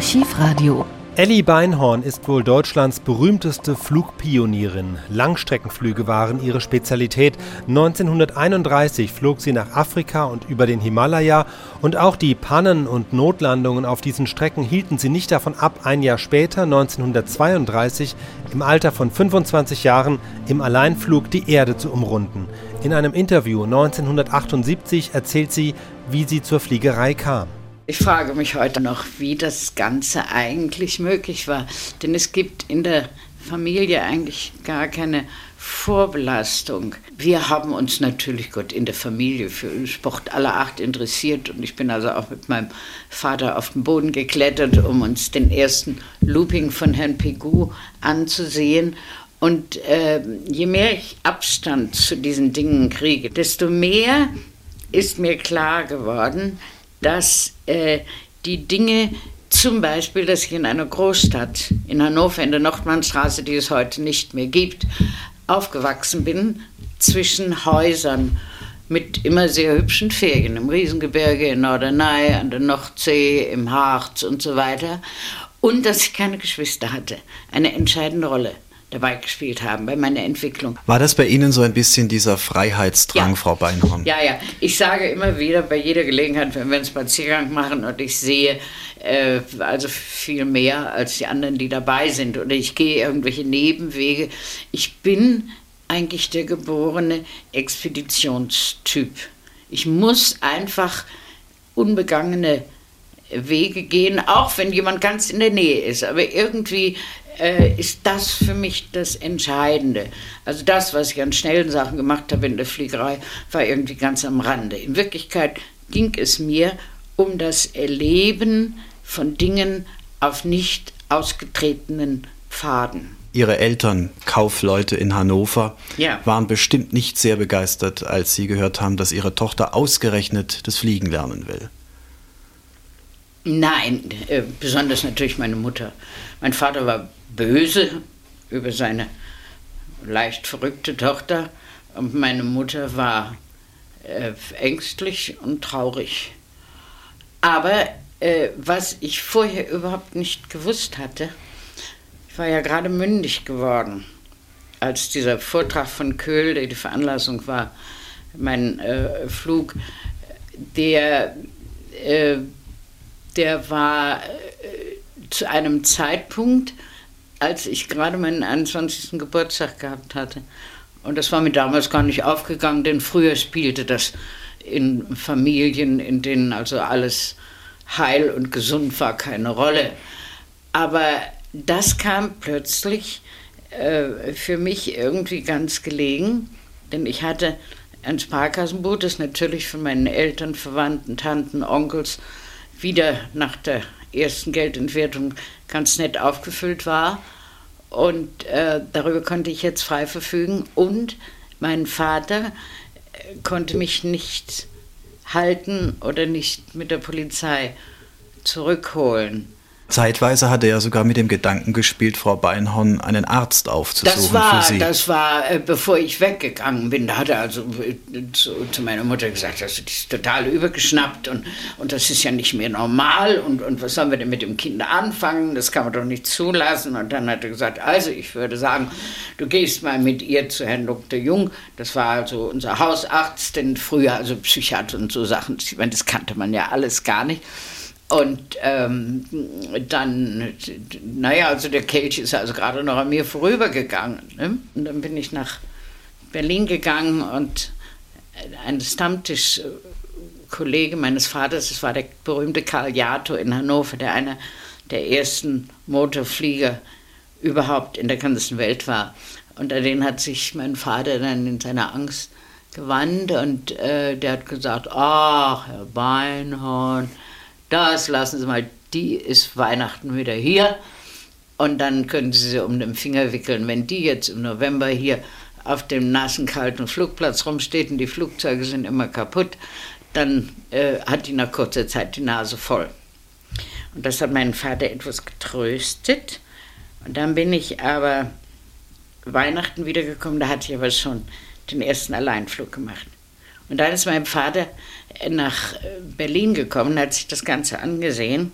Archivradio. Ellie Beinhorn ist wohl Deutschlands berühmteste Flugpionierin. Langstreckenflüge waren ihre Spezialität. 1931 flog sie nach Afrika und über den Himalaya und auch die Pannen und Notlandungen auf diesen Strecken hielten sie nicht davon ab, ein Jahr später, 1932, im Alter von 25 Jahren im Alleinflug die Erde zu umrunden. In einem Interview 1978 erzählt sie, wie sie zur Fliegerei kam. Ich frage mich heute noch, wie das Ganze eigentlich möglich war. Denn es gibt in der Familie eigentlich gar keine Vorbelastung. Wir haben uns natürlich Gott in der Familie für Sport aller Art interessiert und ich bin also auch mit meinem Vater auf den Boden geklettert, um uns den ersten Looping von Herrn Pigou anzusehen. Und äh, je mehr ich Abstand zu diesen Dingen kriege, desto mehr ist mir klar geworden, dass äh, die Dinge, zum Beispiel, dass ich in einer Großstadt, in Hannover, in der Nordmannstraße, die es heute nicht mehr gibt, aufgewachsen bin, zwischen Häusern mit immer sehr hübschen Ferien im Riesengebirge, in Norderney, an der Nordsee, im Harz und so weiter. Und dass ich keine Geschwister hatte. Eine entscheidende Rolle dabei gespielt haben bei meiner Entwicklung. War das bei Ihnen so ein bisschen dieser Freiheitsdrang, ja. Frau Beinhorn? Ja, ja. Ich sage immer wieder bei jeder Gelegenheit, wenn wir einen Spaziergang machen und ich sehe äh, also viel mehr als die anderen, die dabei sind oder ich gehe irgendwelche Nebenwege. Ich bin eigentlich der geborene Expeditionstyp. Ich muss einfach unbegangene Wege gehen, auch wenn jemand ganz in der Nähe ist. Aber irgendwie äh, ist das für mich das Entscheidende. Also das, was ich an schnellen Sachen gemacht habe in der Fliegerei, war irgendwie ganz am Rande. In Wirklichkeit ging es mir um das Erleben von Dingen auf nicht ausgetretenen Pfaden. Ihre Eltern, Kaufleute in Hannover, ja. waren bestimmt nicht sehr begeistert, als sie gehört haben, dass ihre Tochter ausgerechnet das Fliegen lernen will. Nein, äh, besonders natürlich meine Mutter. Mein Vater war böse über seine leicht verrückte Tochter und meine Mutter war äh, ängstlich und traurig. Aber äh, was ich vorher überhaupt nicht gewusst hatte, ich war ja gerade mündig geworden, als dieser Vortrag von Köhl, der die Veranlassung war, mein äh, Flug, der äh, der war äh, zu einem Zeitpunkt, als ich gerade meinen 21. Geburtstag gehabt hatte. Und das war mir damals gar nicht aufgegangen, denn früher spielte das in Familien, in denen also alles heil und gesund war, keine Rolle. Aber das kam plötzlich äh, für mich irgendwie ganz gelegen, denn ich hatte ein Sparkassenboot, das natürlich von meinen Eltern, Verwandten, Tanten, Onkels wieder nach der ersten Geldentwertung ganz nett aufgefüllt war. Und äh, darüber konnte ich jetzt frei verfügen. Und mein Vater äh, konnte mich nicht halten oder nicht mit der Polizei zurückholen. Zeitweise hat er ja sogar mit dem Gedanken gespielt, Frau Beinhorn einen Arzt aufzusuchen das war, für Sie. Das war, äh, bevor ich weggegangen bin. Da hat er also äh, zu, zu meiner Mutter gesagt, also die ist total übergeschnappt und, und das ist ja nicht mehr normal und, und was sollen wir denn mit dem Kind anfangen? Das kann man doch nicht zulassen. Und dann hat er gesagt, also ich würde sagen, du gehst mal mit ihr zu Herrn Dr. Jung. Das war also unser Hausarzt, denn früher also Psychiater und so Sachen, das kannte man ja alles gar nicht. Und ähm, dann, naja, also der Kelch ist also gerade noch an mir vorübergegangen. Ne? Und dann bin ich nach Berlin gegangen und ein Stammtischkollege meines Vaters, das war der berühmte Karl Jato in Hannover, der einer der ersten Motorflieger überhaupt in der ganzen Welt war. Und an den hat sich mein Vater dann in seiner Angst gewandt und äh, der hat gesagt, ach, Herr Beinhorn, das lassen Sie mal, die ist Weihnachten wieder hier und dann können Sie sie um den Finger wickeln. Wenn die jetzt im November hier auf dem nassen, kalten Flugplatz rumsteht und die Flugzeuge sind immer kaputt, dann äh, hat die nach kurzer Zeit die Nase voll. Und das hat meinen Vater etwas getröstet. Und dann bin ich aber Weihnachten wiedergekommen, da hatte ich aber schon den ersten Alleinflug gemacht. Und dann ist mein Vater nach Berlin gekommen, hat sich das Ganze angesehen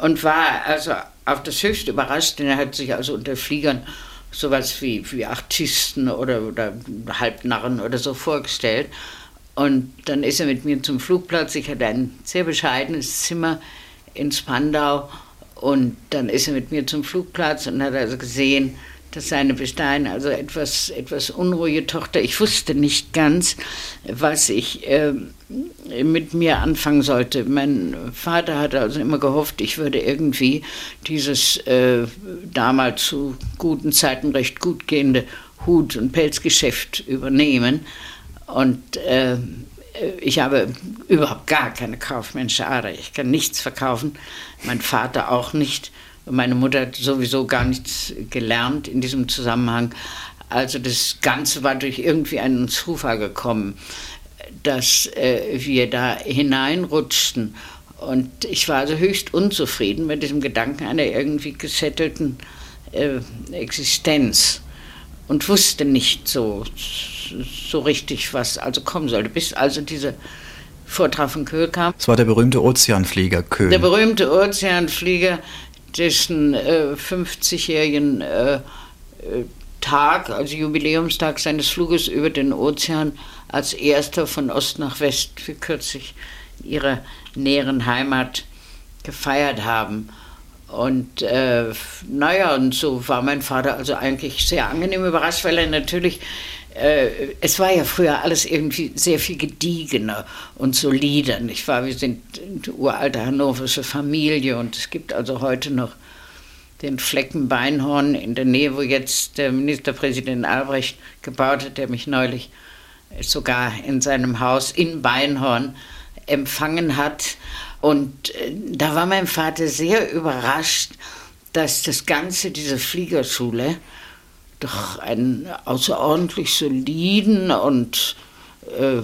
und war also auf das höchste überrascht, denn er hat sich also unter Fliegern sowas wie, wie Artisten oder, oder Halbnarren oder so vorgestellt. Und dann ist er mit mir zum Flugplatz. Ich hatte ein sehr bescheidenes Zimmer in Spandau. Und dann ist er mit mir zum Flugplatz und hat also gesehen, dass seine bis dahin also etwas, etwas unruhige Tochter, ich wusste nicht ganz, was ich äh, mit mir anfangen sollte. Mein Vater hatte also immer gehofft, ich würde irgendwie dieses äh, damals zu guten Zeiten recht gut gehende Hut- und Pelzgeschäft übernehmen. Und äh, ich habe überhaupt gar keine kaufmännische Ader. Ich kann nichts verkaufen, mein Vater auch nicht. Meine Mutter hat sowieso gar nichts gelernt in diesem Zusammenhang. Also das Ganze war durch irgendwie einen Zufall gekommen, dass äh, wir da hineinrutschten. Und ich war also höchst unzufrieden mit diesem Gedanken einer irgendwie gesettelten äh, Existenz und wusste nicht so, so richtig, was also kommen sollte, bis also dieser Vortrag von Köhl kam. Es war der berühmte Ozeanflieger Köhl. Der berühmte Ozeanflieger, dessen äh, 50-jährigen äh, äh, Tag, also Jubiläumstag seines Fluges über den Ozean, als erster von Ost nach West für kürzlich in ihrer näheren Heimat gefeiert haben. Und äh, naja, und so war mein Vater also eigentlich sehr angenehm überrascht, weil er natürlich äh, es war ja früher alles irgendwie sehr viel gediegener und solider. Nicht wahr? Wir sind eine uralte hannoversche Familie und es gibt also heute noch den Flecken Beinhorn in der Nähe, wo jetzt der Ministerpräsident Albrecht gebaut hat, der mich neulich sogar in seinem Haus in Beinhorn empfangen hat. Und äh, da war mein Vater sehr überrascht, dass das Ganze, diese Fliegerschule, doch einen außerordentlich soliden und äh,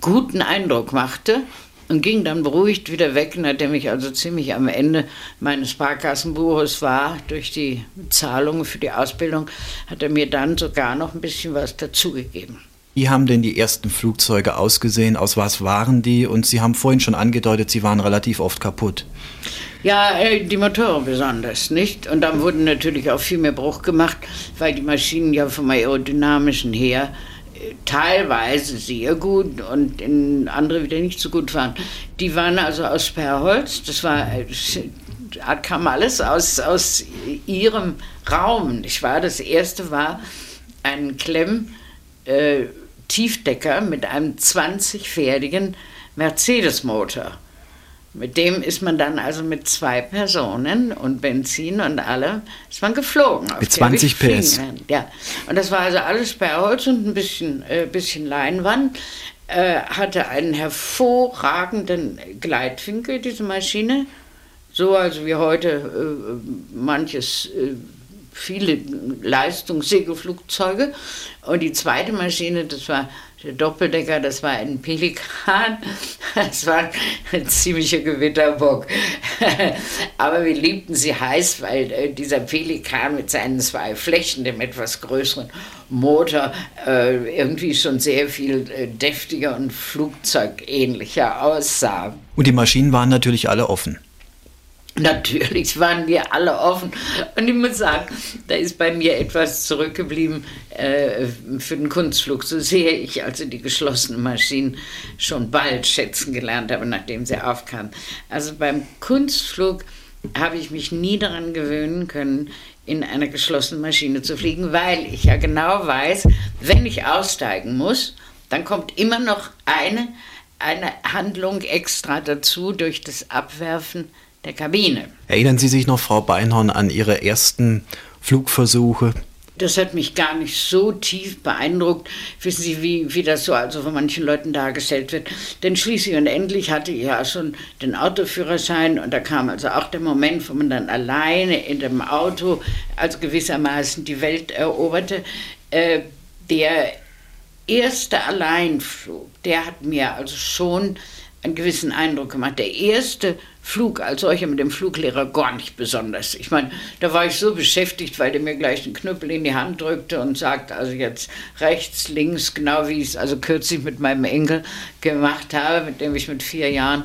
guten Eindruck machte und ging dann beruhigt wieder weg, nachdem ich also ziemlich am Ende meines Sparkassenbuches war, durch die Zahlungen für die Ausbildung, hat er mir dann sogar noch ein bisschen was dazugegeben. Wie haben denn die ersten Flugzeuge ausgesehen? Aus was waren die? Und Sie haben vorhin schon angedeutet, sie waren relativ oft kaputt. Ja, äh, die Motoren besonders, nicht? Und dann wurden natürlich auch viel mehr Bruch gemacht, weil die Maschinen ja vom aerodynamischen her äh, teilweise sehr gut und in andere wieder nicht so gut waren. Die waren also aus Sperrholz, das war äh, kam alles aus, aus ihrem Raum, nicht wahr? Das erste war ein Klemm Tiefdecker mit einem 20-pfähligen Mercedes-Motor. Mit dem ist man dann also mit zwei Personen und Benzin und allem, ist man geflogen. Mit 20 PS. Ja, und das war also alles Sperrholz und ein bisschen, äh, bisschen Leinwand. Äh, hatte einen hervorragenden Gleitwinkel, diese Maschine. So also wie heute äh, manches, viele Leistungssegelflugzeuge. Und die zweite Maschine, das war der Doppeldecker, das war ein Pelikan. Das war ein ziemlicher Gewitterbock. Aber wir liebten sie heiß, weil äh, dieser Pelikan mit seinen zwei Flächen, dem etwas größeren Motor, äh, irgendwie schon sehr viel äh, deftiger und flugzeugähnlicher aussah. Und die Maschinen waren natürlich alle offen. Natürlich waren wir alle offen. Und ich muss sagen, da ist bei mir etwas zurückgeblieben äh, für den Kunstflug. So sehe ich also die geschlossenen Maschinen schon bald schätzen gelernt habe, nachdem sie aufkamen. Also beim Kunstflug habe ich mich nie daran gewöhnen können, in einer geschlossenen Maschine zu fliegen, weil ich ja genau weiß, wenn ich aussteigen muss, dann kommt immer noch eine, eine Handlung extra dazu durch das Abwerfen der Kabine. Erinnern Sie sich noch, Frau Beinhorn, an Ihre ersten Flugversuche? Das hat mich gar nicht so tief beeindruckt. Wissen Sie, wie, wie das so also von manchen Leuten dargestellt wird? Denn schließlich und endlich hatte ich ja schon den Autoführerschein und da kam also auch der Moment, wo man dann alleine in dem Auto, also gewissermaßen die Welt eroberte. Äh, der erste Alleinflug, der hat mir also schon einen gewissen Eindruck gemacht. Der erste Flug als solcher mit dem Fluglehrer gar nicht besonders. Ich meine, da war ich so beschäftigt, weil der mir gleich den Knüppel in die Hand drückte und sagte, also jetzt rechts, links, genau wie ich es also kürzlich mit meinem Enkel gemacht habe, mit dem ich mit vier Jahren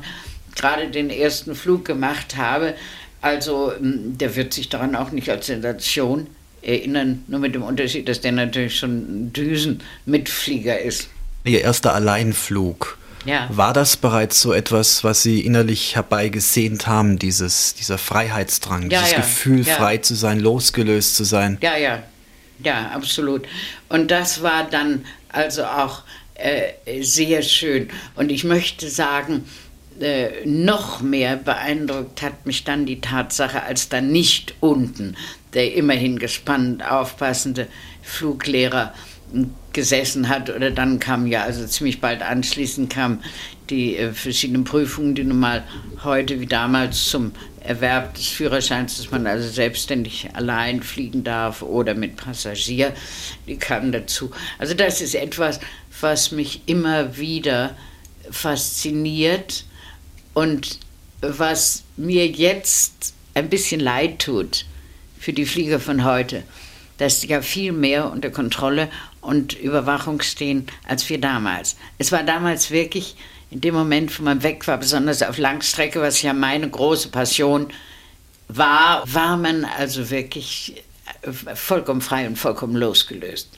gerade den ersten Flug gemacht habe. Also ähm, der wird sich daran auch nicht als Sensation erinnern, nur mit dem Unterschied, dass der natürlich schon ein Düsenmitflieger ist. Ihr erster Alleinflug. Ja. War das bereits so etwas, was Sie innerlich herbeigesehnt haben, dieses, dieser Freiheitsdrang, ja, dieses ja. Gefühl, frei zu sein, losgelöst zu sein? Ja, ja, ja, absolut. Und das war dann also auch äh, sehr schön. Und ich möchte sagen, äh, noch mehr beeindruckt hat mich dann die Tatsache, als dann nicht unten der immerhin gespannt aufpassende Fluglehrer gesessen hat oder dann kam ja, also ziemlich bald anschließend kam die äh, verschiedenen Prüfungen, die nun mal heute wie damals zum Erwerb des Führerscheins, dass man also selbstständig allein fliegen darf oder mit Passagier, die kamen dazu. Also das ist etwas, was mich immer wieder fasziniert und was mir jetzt ein bisschen leid tut für die Flieger von heute, dass die ja viel mehr unter Kontrolle und Überwachung stehen als wir damals. Es war damals wirklich in dem Moment, wo man weg war, besonders auf Langstrecke, was ja meine große Passion war, war man also wirklich vollkommen frei und vollkommen losgelöst.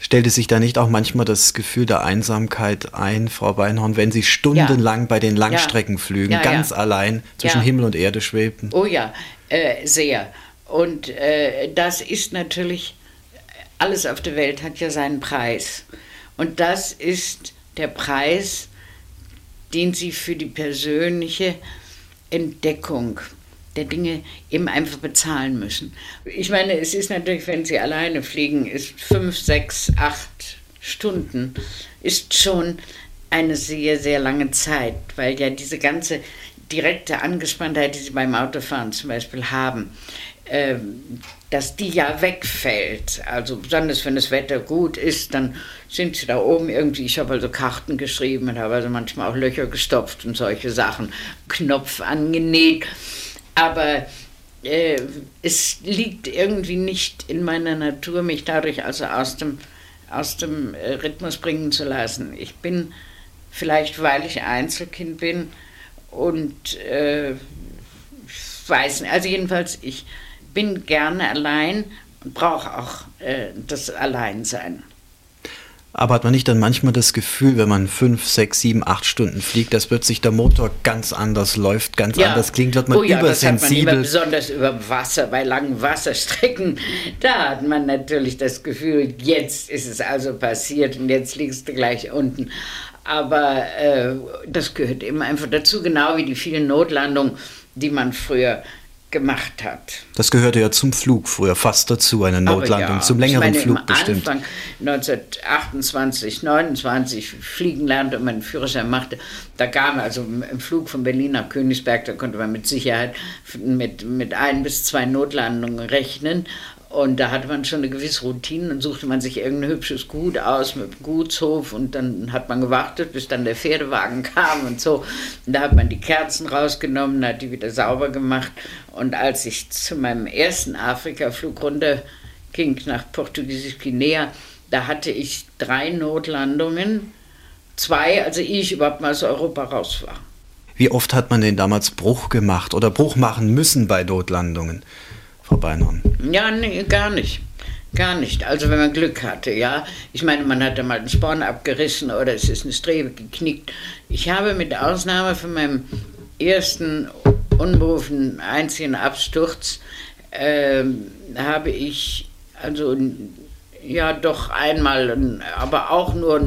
Stellte sich da nicht auch manchmal das Gefühl der Einsamkeit ein, Frau Beinhorn, wenn Sie stundenlang ja. bei den Langstreckenflügen ja. Ja, ganz allein zwischen Himmel und Erde schwebten? Oh ja, äh, sehr. Und äh, das ist natürlich, alles auf der Welt hat ja seinen Preis. Und das ist der Preis, den Sie für die persönliche Entdeckung der Dinge eben einfach bezahlen müssen. Ich meine, es ist natürlich, wenn Sie alleine fliegen, ist fünf, sechs, acht Stunden, ist schon eine sehr, sehr lange Zeit, weil ja diese ganze direkte Angespanntheit, die Sie beim Autofahren zum Beispiel haben, dass die ja wegfällt. Also besonders wenn das Wetter gut ist, dann sind sie da oben irgendwie. Ich habe also Karten geschrieben und habe also manchmal auch Löcher gestopft und solche Sachen, Knopf angenäht. Aber äh, es liegt irgendwie nicht in meiner Natur, mich dadurch also aus dem, aus dem äh, Rhythmus bringen zu lassen. Ich bin vielleicht, weil ich Einzelkind bin und äh, weiß nicht, also jedenfalls ich bin gerne allein und brauche auch äh, das Alleinsein. Aber hat man nicht dann manchmal das Gefühl, wenn man fünf, sechs, sieben, acht Stunden fliegt, dass plötzlich der Motor ganz anders läuft, ganz ja. anders klingt, wird man oh ja, übersensibel? Das hat man besonders über Wasser, bei langen Wasserstrecken, da hat man natürlich das Gefühl, jetzt ist es also passiert und jetzt liegst du gleich unten. Aber äh, das gehört eben einfach dazu, genau wie die vielen Notlandungen, die man früher gemacht hat. Das gehörte ja zum Flug früher fast dazu, eine Notlandung, ja, zum längeren meine, Flug bestimmt. Anfang 1928, 29 fliegen lernte und meinen Führerschein machte, da kam also im Flug von Berlin nach Königsberg, da konnte man mit Sicherheit mit, mit ein bis zwei Notlandungen rechnen. Und da hatte man schon eine gewisse Routine und suchte man sich irgendein hübsches Gut aus mit dem Gutshof und dann hat man gewartet, bis dann der Pferdewagen kam und so. Und da hat man die Kerzen rausgenommen, hat die wieder sauber gemacht. Und als ich zu meinem ersten Afrika-Flug runter ging nach Portugiesisch-Guinea, da hatte ich drei Notlandungen, zwei, also ich überhaupt mal aus Europa raus war. Wie oft hat man denn damals Bruch gemacht oder Bruch machen müssen bei Notlandungen? Frau Beinhorn? Ja, nee, gar nicht. Gar nicht. Also wenn man Glück hatte, ja. Ich meine, man hatte mal einen Sporn abgerissen oder es ist eine Strebe geknickt. Ich habe mit Ausnahme von meinem ersten unberufenen einzigen Absturz, äh, habe ich also ja doch einmal, aber auch nur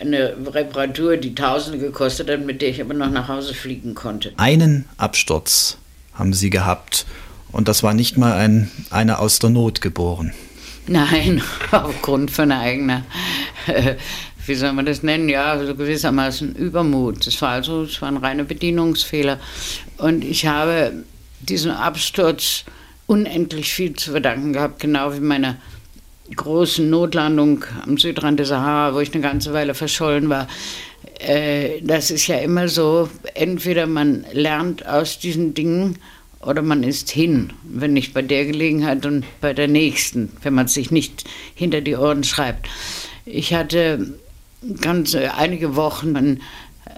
eine Reparatur, die Tausende gekostet hat, mit der ich aber noch nach Hause fliegen konnte. Einen Absturz haben Sie gehabt und das war nicht mal ein, einer aus der Not geboren. Nein, aufgrund von eigener, äh, wie soll man das nennen, ja, so gewissermaßen Übermut. Das war also, es war ein reiner Bedienungsfehler. Und ich habe diesem Absturz unendlich viel zu verdanken gehabt, genau wie meiner großen Notlandung am Südrand der Sahara, wo ich eine ganze Weile verschollen war. Äh, das ist ja immer so, entweder man lernt aus diesen Dingen oder man ist hin, wenn nicht bei der Gelegenheit und bei der nächsten, wenn man sich nicht hinter die Ohren schreibt. Ich hatte ganz einige Wochen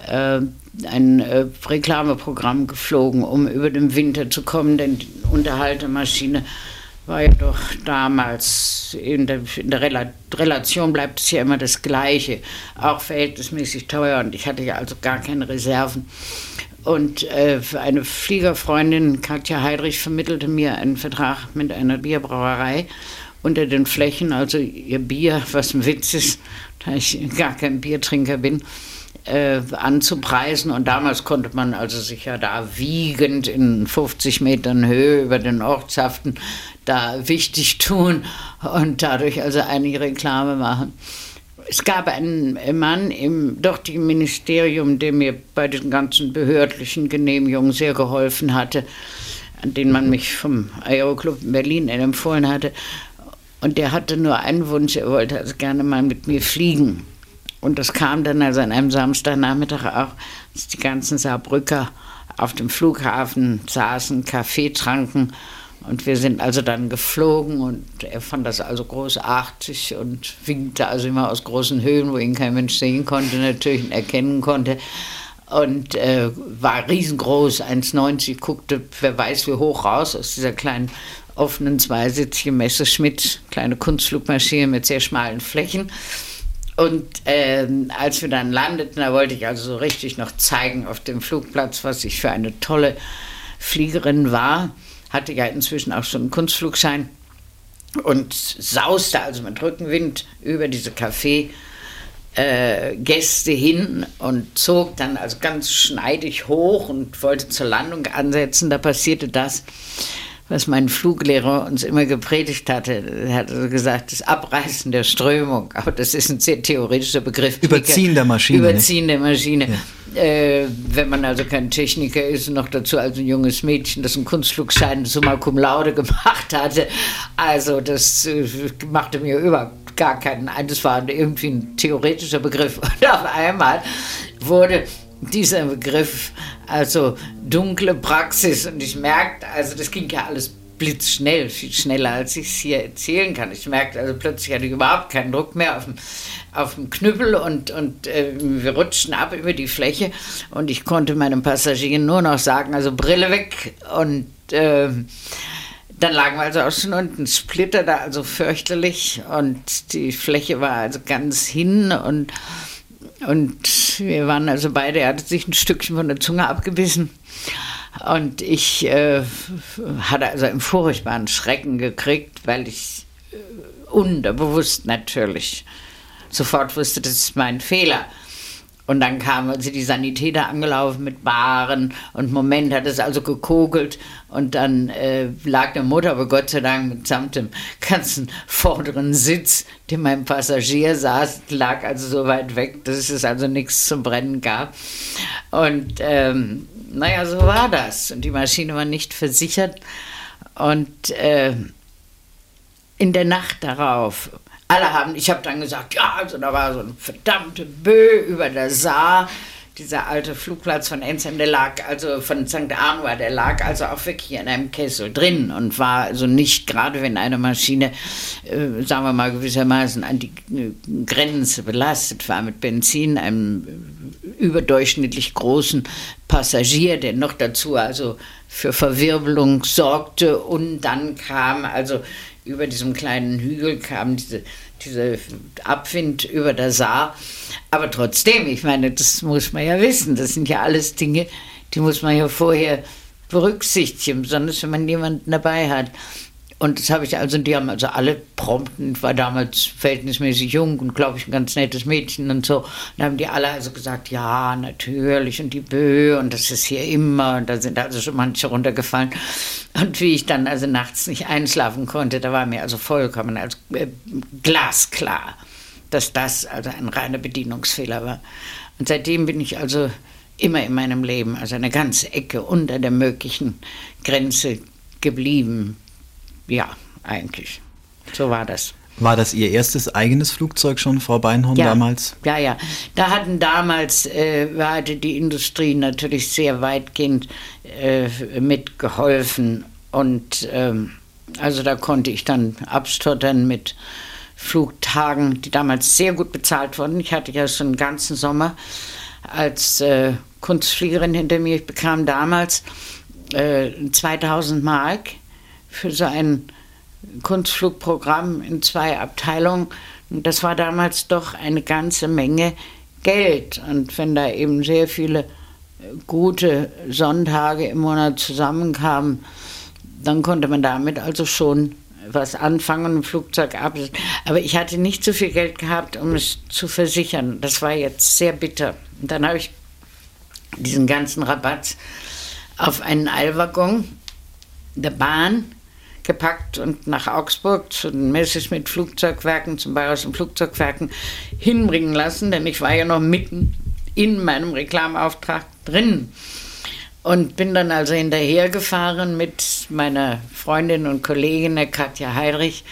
äh, ein äh, Reklameprogramm geflogen, um über den Winter zu kommen, denn die Unterhaltemaschine war ja doch damals, in der, in der Rela Relation bleibt es ja immer das Gleiche, auch verhältnismäßig teuer und ich hatte ja also gar keine Reserven. Und äh, eine Fliegerfreundin, Katja Heidrich, vermittelte mir einen Vertrag mit einer Bierbrauerei unter den Flächen, also ihr Bier, was ein Witz ist, da ich gar kein Biertrinker bin, äh, anzupreisen. Und damals konnte man also sich ja da wiegend in 50 Metern Höhe über den Ortschaften da wichtig tun und dadurch also einige Reklame machen. Es gab einen Mann im dortigen Ministerium, der mir bei den ganzen behördlichen Genehmigungen sehr geholfen hatte, an den man mich vom Aeroclub in Berlin empfohlen hatte. Und der hatte nur einen Wunsch, er wollte also gerne mal mit mir fliegen. Und das kam dann also an einem Samstagnachmittag auch, dass die ganzen Saarbrücker auf dem Flughafen saßen, Kaffee tranken. Und wir sind also dann geflogen und er fand das also großartig und winkte also immer aus großen Höhen, wo ihn kein Mensch sehen konnte, natürlich erkennen konnte. Und äh, war riesengroß, 1,90, guckte, wer weiß wie hoch raus aus dieser kleinen offenen zweisitzigen Messerschmidt, kleine Kunstflugmaschine mit sehr schmalen Flächen. Und äh, als wir dann landeten, da wollte ich also so richtig noch zeigen auf dem Flugplatz, was ich für eine tolle Fliegerin war. Hatte ja inzwischen auch schon einen Kunstflugschein und sauste also mit Rückenwind über diese Café. Äh, Gäste hin und zog dann also ganz schneidig hoch und wollte zur Landung ansetzen. Da passierte das, was mein Fluglehrer uns immer gepredigt hatte. Er hat also gesagt, das Abreißen der Strömung. Aber das ist ein sehr theoretischer Begriff. Überziehen der Maschine. Überziehen der Maschine. Ja. Äh, wenn man also kein Techniker ist noch dazu als ein junges Mädchen, das einen Kunstflugschein summa cum laude gemacht hatte. Also das äh, machte mir überhaupt gar keinen ein. Das war irgendwie ein theoretischer Begriff. Und auf einmal wurde dieser Begriff, also dunkle Praxis. Und ich merkte, also das ging ja alles blitzschnell, viel schneller, als ich es hier erzählen kann. Ich merkte also plötzlich hatte ich überhaupt keinen Druck mehr auf dem, auf dem Knüppel und, und äh, wir rutschten ab über die Fläche und ich konnte meinem Passagier nur noch sagen, also Brille weg und äh, dann lagen wir also auch schon unten, splitterte also fürchterlich und die Fläche war also ganz hin und und wir waren also beide, er hatte sich ein Stückchen von der Zunge abgebissen. Und ich äh, hatte also einen furchtbaren Schrecken gekriegt, weil ich äh, unterbewusst natürlich sofort wusste, das ist mein Fehler. Und dann kamen also die Sanitäter angelaufen mit Baren und Moment hat es also gekogelt und dann äh, lag der Mutter, aber Gott sei Dank mitsamt dem ganzen vorderen Sitz, den mein Passagier saß, lag also so weit weg, dass es also nichts zum Brennen gab. Und ähm, naja, so war das. Und die Maschine war nicht versichert. Und äh, in der Nacht darauf alle haben, ich habe dann gesagt, ja, also da war so ein verdammte Bö über der Saar. Dieser alte Flugplatz von Enzheim, der lag also von St. Arnois, der lag also auch wirklich in einem Kessel drin und war also nicht gerade, wenn eine Maschine, äh, sagen wir mal gewissermaßen an die äh, Grenze belastet war mit Benzin, einem überdurchschnittlich großen Passagier, der noch dazu also für Verwirbelung sorgte und dann kam also über diesem kleinen Hügel kam diese, diese Abwind über der Saar. Aber trotzdem, ich meine, das muss man ja wissen. Das sind ja alles Dinge, die muss man ja vorher berücksichtigen, besonders wenn man jemanden dabei hat. Und das habe ich also, die haben also alle prompt, ich war damals verhältnismäßig jung und glaube ich ein ganz nettes Mädchen und so. Und da haben die alle also gesagt, ja, natürlich und die Bö und das ist hier immer und da sind also schon manche runtergefallen. Und wie ich dann also nachts nicht einschlafen konnte, da war mir also vollkommen als äh, glasklar, dass das also ein reiner Bedienungsfehler war. Und seitdem bin ich also immer in meinem Leben, also eine ganze Ecke unter der möglichen Grenze geblieben ja, eigentlich. So war das. War das Ihr erstes eigenes Flugzeug schon, Frau Beinhorn, ja, damals? Ja, ja. Da hatten damals, äh, hatte die Industrie natürlich sehr weitgehend äh, mitgeholfen. Und ähm, also da konnte ich dann abstottern mit Flugtagen, die damals sehr gut bezahlt wurden. Ich hatte ja schon einen ganzen Sommer als äh, Kunstfliegerin hinter mir. Ich bekam damals äh, 2000 Mark für so ein Kunstflugprogramm in zwei Abteilungen. Und das war damals doch eine ganze Menge Geld. Und wenn da eben sehr viele äh, gute Sonntage im Monat zusammenkamen, dann konnte man damit also schon was anfangen, ein Flugzeug ab. Aber ich hatte nicht so viel Geld gehabt, um es zu versichern. Das war jetzt sehr bitter. Und dann habe ich diesen ganzen Rabatt auf einen Eilwaggon der Bahn gepackt und nach Augsburg zu den Messerschmitt Flugzeugwerken, zum Bayerischen Flugzeugwerken hinbringen lassen, denn ich war ja noch mitten in meinem Reklamauftrag drin. Und bin dann also hinterhergefahren mit meiner Freundin und Kollegin, Katja Heidrich.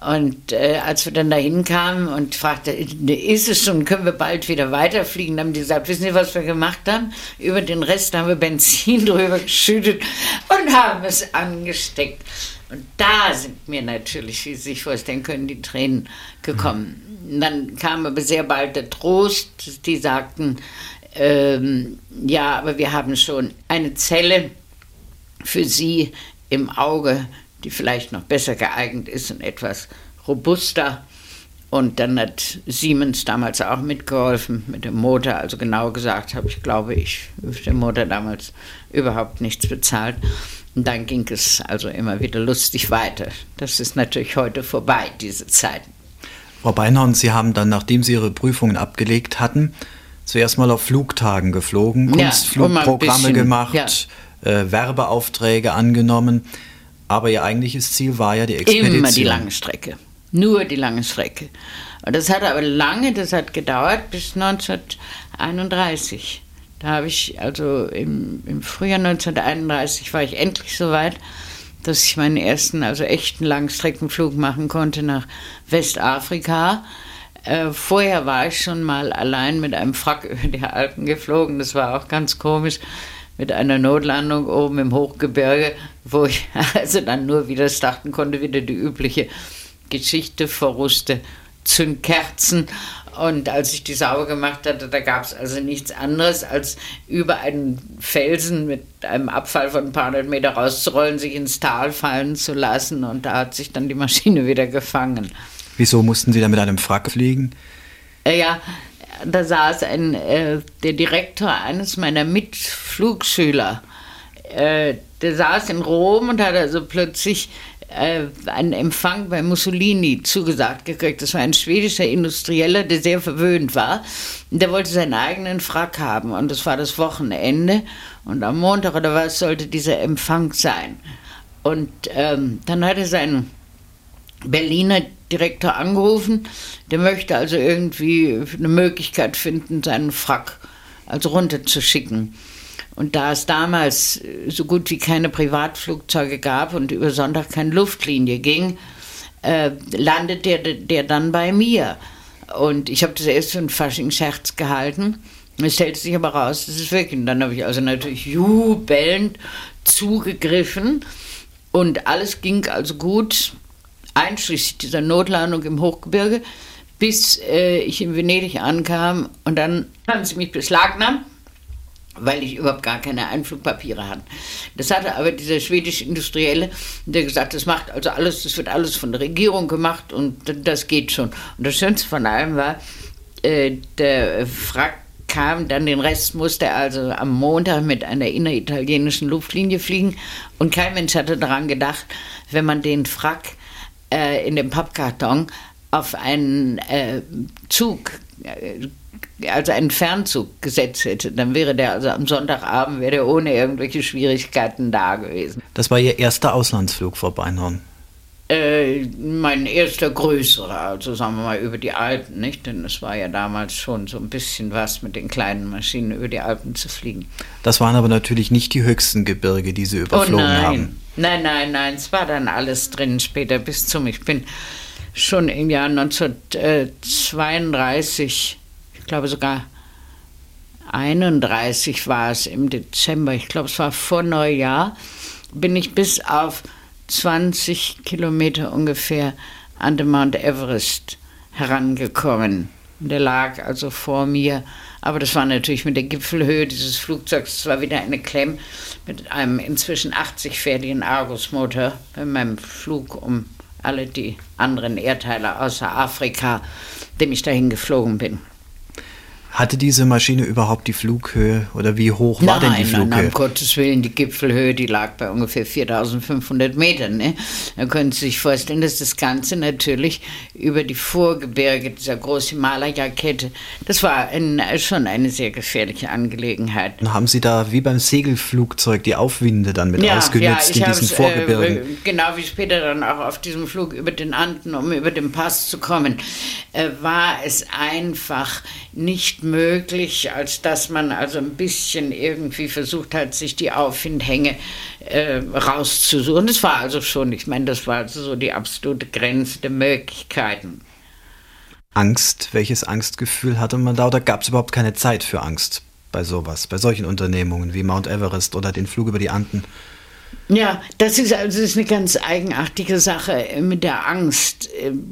Und äh, als wir dann dahin kamen und fragte, ist es schon, können wir bald wieder weiterfliegen, dann haben die gesagt, wissen Sie, was wir gemacht haben? Über den Rest haben wir Benzin drüber geschüttet und haben es angesteckt. Und da sind mir natürlich, wie Sie sich vorstellen können, die Tränen gekommen. Mhm. Dann kam aber sehr bald der Trost, die sagten, ähm, ja, aber wir haben schon eine Zelle für Sie im Auge, die vielleicht noch besser geeignet ist und etwas robuster. Und dann hat Siemens damals auch mitgeholfen mit dem Motor. Also genau gesagt habe ich, glaube ich, für den Motor damals überhaupt nichts bezahlt. Und dann ging es also immer wieder lustig weiter. Das ist natürlich heute vorbei, diese Zeit. Frau Beinhorn, Sie haben dann, nachdem Sie Ihre Prüfungen abgelegt hatten, zuerst mal auf Flugtagen geflogen, Kunstflugprogramme ja, gemacht, ja. Äh, Werbeaufträge angenommen. Aber Ihr eigentliches Ziel war ja die Expedition. Immer die lange Strecke. Nur die lange Strecke. Und das hat aber lange, das hat gedauert bis 1931. Da habe ich, also im, im Frühjahr 1931 war ich endlich so weit, dass ich meinen ersten, also echten Langstreckenflug machen konnte nach Westafrika. Äh, vorher war ich schon mal allein mit einem Frack über die Alpen geflogen. Das war auch ganz komisch mit einer Notlandung oben im Hochgebirge, wo ich also dann nur wieder starten konnte, wieder die übliche Geschichte, verruste Zündkerzen. Und als ich die sauber gemacht hatte, da gab es also nichts anderes, als über einen Felsen mit einem Abfall von ein paar hundert Meter rauszurollen, sich ins Tal fallen zu lassen. Und da hat sich dann die Maschine wieder gefangen. Wieso mussten Sie da mit einem Frack fliegen? Äh, ja, da saß ein, äh, der Direktor eines meiner Mitflugschüler. Äh, der saß in Rom und hat also plötzlich einen Empfang bei Mussolini zugesagt gekriegt. Das war ein schwedischer Industrieller, der sehr verwöhnt war. Der wollte seinen eigenen Frack haben und das war das Wochenende. Und am Montag oder was sollte dieser Empfang sein. Und ähm, dann hat er seinen Berliner Direktor angerufen. Der möchte also irgendwie eine Möglichkeit finden, seinen Frack also runterzuschicken. Und da es damals so gut wie keine Privatflugzeuge gab und über Sonntag keine Luftlinie ging, äh, landet der, der dann bei mir. Und ich habe das erst für einen Fasching-Scherz gehalten. Es stellte sich aber raus, das ist wirklich. Und dann habe ich also natürlich jubelnd zugegriffen und alles ging also gut einschließlich dieser Notlandung im Hochgebirge, bis äh, ich in Venedig ankam. Und dann haben sie mich beschlagnahmt, weil ich überhaupt gar keine Einflugpapiere hatte. Das hatte aber dieser schwedische Industrielle, der gesagt, das macht also alles, das wird alles von der Regierung gemacht und das geht schon. Und das Schönste von allem war, äh, der Frack kam, dann den Rest musste er also am Montag mit einer inneritalienischen Luftlinie fliegen und kein Mensch hatte daran gedacht, wenn man den Frack äh, in dem Pappkarton auf einen äh, Zug, äh, also einen Fernzug gesetzt hätte, dann wäre der also am Sonntagabend wäre der ohne irgendwelche Schwierigkeiten da gewesen. Das war Ihr erster Auslandsflug vor Beinhorn? Äh, mein erster größerer, also sagen wir mal über die Alpen, nicht? Denn es war ja damals schon so ein bisschen was mit den kleinen Maschinen über die Alpen zu fliegen. Das waren aber natürlich nicht die höchsten Gebirge, die Sie überflogen oh nein. haben. Nein, nein, nein, es war dann alles drin später bis zum. Ich bin schon im Jahr 1932, ich glaube sogar 31 war es im Dezember, ich glaube es war vor Neujahr, bin ich bis auf 20 Kilometer ungefähr an den Mount Everest herangekommen. Der lag also vor mir Aber das war natürlich mit der Gipfelhöhe dieses Flugzeugs, das war wieder eine Klemm mit einem inzwischen 80 pferdigen Argus-Motor bei meinem Flug um alle die anderen Erdteile außer Afrika, dem ich dahin geflogen bin. Hatte diese Maschine überhaupt die Flughöhe oder wie hoch war nein, denn die Flughöhe? Nein, um Gottes Willen, die Gipfelhöhe, die lag bei ungefähr 4500 Metern. Ne? Da können Sie sich vorstellen, dass das Ganze natürlich über die Vorgebirge dieser großen Himalaya-Kette, das war ein, schon eine sehr gefährliche Angelegenheit. Und haben Sie da wie beim Segelflugzeug die Aufwinde dann mit ja, ausgenutzt ja, in diesen Vorgebirgen? Äh, genau wie später dann auch auf diesem Flug über den Anden, um über den Pass zu kommen, äh, war es einfach nicht möglich, als dass man also ein bisschen irgendwie versucht hat, sich die Aufwindhänge äh, rauszusuchen. Das war also schon, ich meine, das war also so die absolute Grenze der Möglichkeiten. Angst, welches Angstgefühl hatte man da oder gab es überhaupt keine Zeit für Angst bei sowas, bei solchen Unternehmungen wie Mount Everest oder den Flug über die Anden? Ja, das ist also das ist eine ganz eigenartige Sache mit der Angst. Ähm,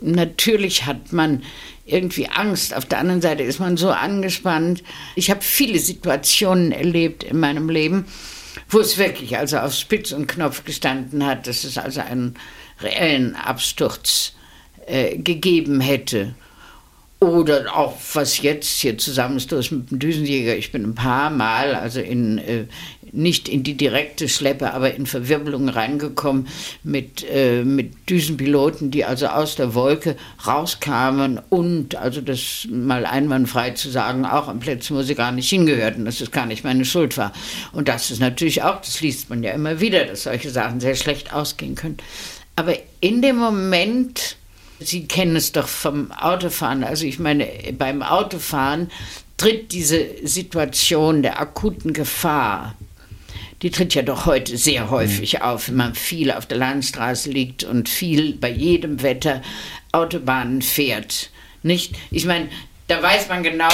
natürlich hat man irgendwie Angst. Auf der anderen Seite ist man so angespannt. Ich habe viele Situationen erlebt in meinem Leben, wo es wirklich also auf Spitz und Knopf gestanden hat, dass es also einen reellen Absturz äh, gegeben hätte. Oder auch was jetzt hier Zusammenstoß mit dem Düsenjäger. Ich bin ein paar Mal, also in, äh, nicht in die direkte Schleppe, aber in Verwirbelungen reingekommen mit, äh, mit Düsenpiloten, die also aus der Wolke rauskamen und, also das mal einwandfrei zu sagen, auch an Plätzen, wo sie gar nicht hingehörten, dass es gar nicht meine Schuld war. Und das ist natürlich auch, das liest man ja immer wieder, dass solche Sachen sehr schlecht ausgehen können. Aber in dem Moment, Sie kennen es doch vom Autofahren. Also ich meine, beim Autofahren tritt diese Situation der akuten Gefahr, die tritt ja doch heute sehr häufig mhm. auf, wenn man viel auf der Landstraße liegt und viel bei jedem Wetter Autobahnen fährt. Nicht? Ich meine, da weiß man genau,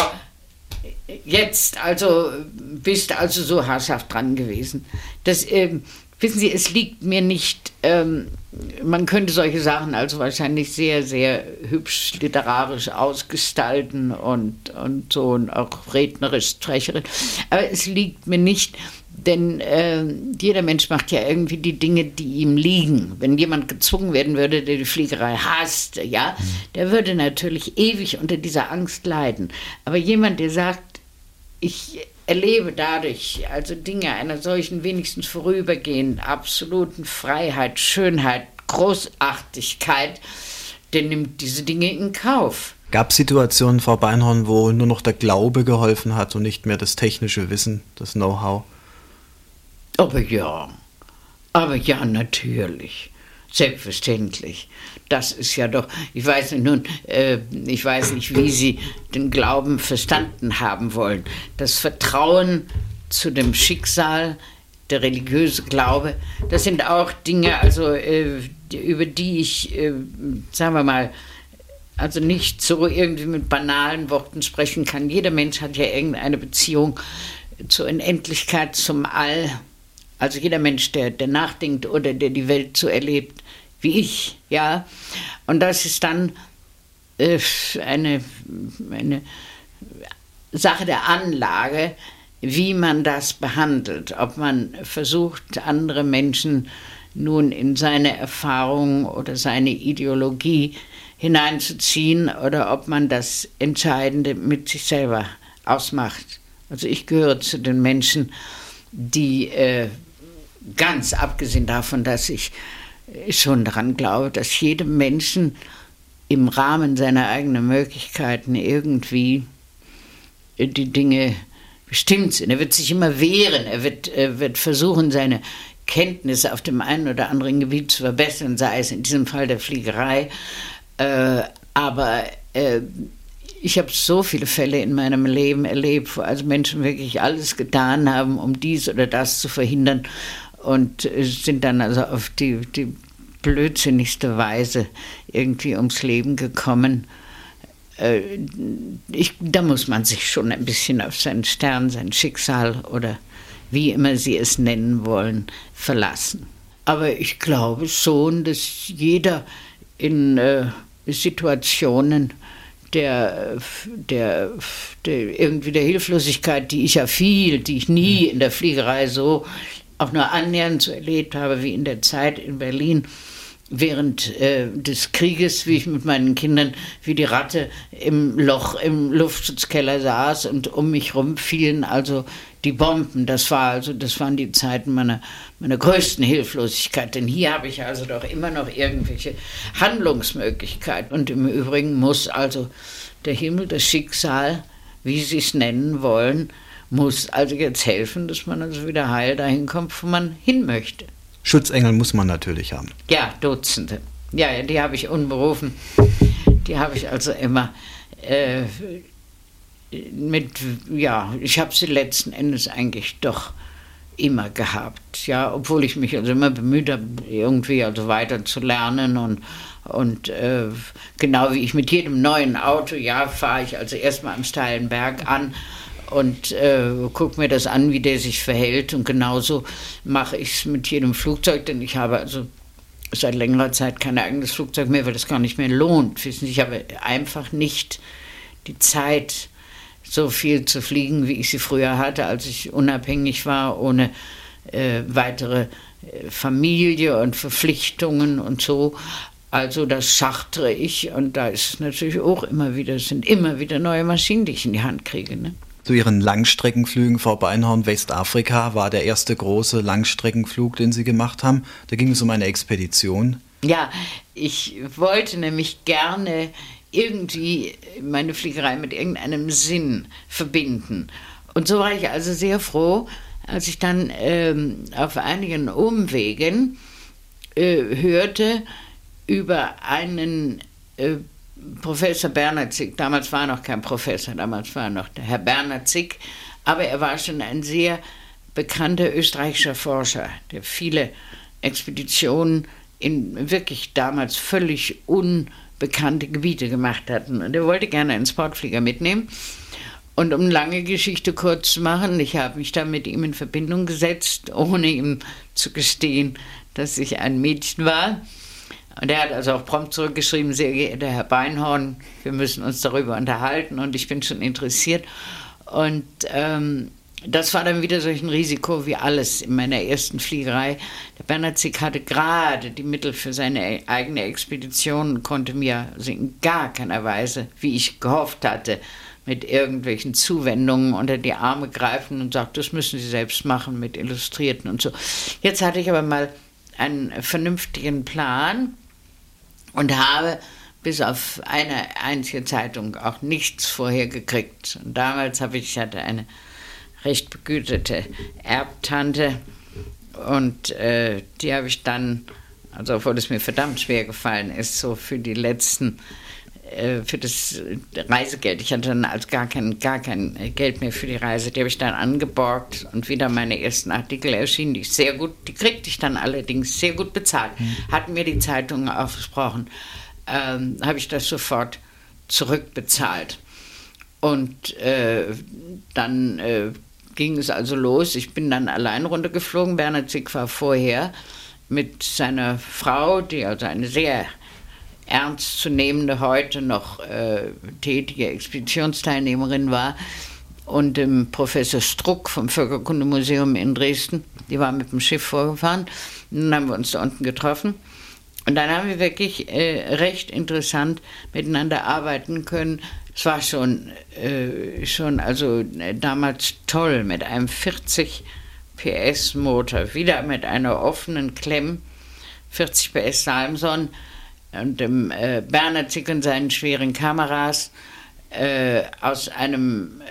jetzt also bist du also so haarscharf dran gewesen. Das, äh, wissen Sie, es liegt mir nicht ähm, man könnte solche Sachen also wahrscheinlich sehr, sehr hübsch literarisch ausgestalten und, und so und auch rednerisch, sprecherisch. Aber es liegt mir nicht, denn äh, jeder Mensch macht ja irgendwie die Dinge, die ihm liegen. Wenn jemand gezwungen werden würde, der die Fliegerei hasst, ja, der würde natürlich ewig unter dieser Angst leiden. Aber jemand, der sagt, ich erlebe dadurch also Dinge einer solchen wenigstens vorübergehend absoluten Freiheit, Schönheit, Großartigkeit, der nimmt diese Dinge in Kauf. Gab es Situationen, Frau Beinhorn, wo nur noch der Glaube geholfen hat und nicht mehr das technische Wissen, das Know-how? Aber ja, aber ja, natürlich. Selbstverständlich. Das ist ja doch, ich weiß nicht nun, äh, ich weiß nicht, wie Sie den Glauben verstanden haben wollen. Das Vertrauen zu dem Schicksal, der religiöse Glaube, das sind auch Dinge, also äh, über die ich, äh, sagen wir mal, also nicht so irgendwie mit banalen Worten sprechen kann. Jeder Mensch hat ja irgendeine Beziehung zur Unendlichkeit, zum All also jeder Mensch, der, der nachdenkt oder der die Welt so erlebt wie ich, ja. Und das ist dann äh, eine, eine Sache der Anlage, wie man das behandelt. Ob man versucht, andere Menschen nun in seine Erfahrung oder seine Ideologie hineinzuziehen oder ob man das Entscheidende mit sich selber ausmacht. Also ich gehöre zu den Menschen, die äh, ganz abgesehen davon, dass ich schon daran glaube, dass jedem Menschen im Rahmen seiner eigenen Möglichkeiten irgendwie die Dinge bestimmt sind. Er wird sich immer wehren, er wird, er wird versuchen, seine Kenntnisse auf dem einen oder anderen Gebiet zu verbessern, sei es in diesem Fall der Fliegerei. Äh, aber äh, ich habe so viele Fälle in meinem Leben erlebt, wo also Menschen wirklich alles getan haben, um dies oder das zu verhindern und sind dann also auf die, die blödsinnigste Weise irgendwie ums Leben gekommen. Äh, ich, da muss man sich schon ein bisschen auf seinen Stern, sein Schicksal oder wie immer Sie es nennen wollen, verlassen. Aber ich glaube schon, dass jeder in äh, Situationen, der, der, der, irgendwie der Hilflosigkeit, die ich ja viel, die ich nie in der Fliegerei so auch nur annähernd so erlebt habe wie in der Zeit in Berlin während äh, des Krieges, wie ich mit meinen Kindern wie die Ratte im Loch im Luftschutzkeller saß und um mich rum fielen also die Bomben. Das war also, das waren die Zeiten meiner, meiner größten Hilflosigkeit. Denn hier habe ich also doch immer noch irgendwelche Handlungsmöglichkeiten. Und im Übrigen muss also der Himmel, das Schicksal, wie Sie es nennen wollen, muss also jetzt helfen, dass man also wieder heil dahin kommt, wo man hin möchte. Schutzengel muss man natürlich haben. Ja, Dutzende. Ja, die habe ich unberufen. Die habe ich also immer äh, mit, ja, ich habe sie letzten Endes eigentlich doch immer gehabt, ja, obwohl ich mich also immer bemüht habe, irgendwie also weiter zu lernen und, und äh, genau wie ich mit jedem neuen Auto, ja, fahre ich also erstmal am steilen Berg an und äh, gucke mir das an, wie der sich verhält. Und genauso mache ich es mit jedem Flugzeug, denn ich habe also seit längerer Zeit kein eigenes Flugzeug mehr, weil das gar nicht mehr lohnt. Ich habe einfach nicht die Zeit, so viel zu fliegen, wie ich sie früher hatte, als ich unabhängig war, ohne äh, weitere äh, Familie und Verpflichtungen und so. Also das schachtere ich und da ist es natürlich auch immer wieder, es sind immer wieder neue Maschinen, die ich in die Hand kriege. Ne? Zu Ihren Langstreckenflügen vor Beinhorn Westafrika war der erste große Langstreckenflug, den Sie gemacht haben. Da ging es um eine Expedition. Ja, ich wollte nämlich gerne irgendwie meine Fliegerei mit irgendeinem Sinn verbinden. Und so war ich also sehr froh, als ich dann ähm, auf einigen Umwegen äh, hörte über einen äh, Professor Bernhard Zick, damals war er noch kein Professor, damals war er noch der Herr Bernhard Zick, aber er war schon ein sehr bekannter österreichischer Forscher, der viele Expeditionen in wirklich damals völlig unbekannte Gebiete gemacht hat. Und er wollte gerne einen Sportflieger mitnehmen. Und um eine lange Geschichte kurz zu machen, ich habe mich dann mit ihm in Verbindung gesetzt, ohne ihm zu gestehen, dass ich ein Mädchen war. Und er hat also auch prompt zurückgeschrieben, sehr geehrter Herr Beinhorn, wir müssen uns darüber unterhalten und ich bin schon interessiert. Und ähm, das war dann wieder solch ein Risiko wie alles in meiner ersten Fliegerei. Der Bernhard Zick hatte gerade die Mittel für seine eigene Expedition und konnte mir also in gar keiner Weise, wie ich gehofft hatte, mit irgendwelchen Zuwendungen unter die Arme greifen und sagt, das müssen Sie selbst machen mit Illustrierten und so. Jetzt hatte ich aber mal einen vernünftigen Plan und habe bis auf eine einzige Zeitung auch nichts vorher gekriegt. Und damals habe ich, ich hatte eine recht begütete Erbtante und äh, die habe ich dann, also obwohl es mir verdammt schwer gefallen ist, so für die letzten, für das Reisegeld, ich hatte dann als gar kein, gar kein Geld mehr für die Reise, die habe ich dann angeborgt und wieder meine ersten Artikel erschienen, die ich sehr gut, die kriegte ich dann allerdings sehr gut bezahlt, mhm. hatten mir die Zeitungen aufgesprochen ähm, habe ich das sofort zurückbezahlt. Und äh, dann äh, ging es also los. Ich bin dann allein runtergeflogen. Bernhard Zick war vorher mit seiner Frau, die also eine sehr ernstzunehmende, heute noch äh, tätige Expeditionsteilnehmerin war, und dem Professor Struck vom Völkerkundemuseum in Dresden. Die war mit dem Schiff vorgefahren. Und dann haben wir uns da unten getroffen. Und dann haben wir wirklich äh, recht interessant miteinander arbeiten können. Es war schon, äh, schon also äh, damals toll mit einem 40 PS Motor, wieder mit einer offenen Klemm, 40 PS Salmson und dem äh, Bernhard Zick und seinen schweren Kameras äh, aus einem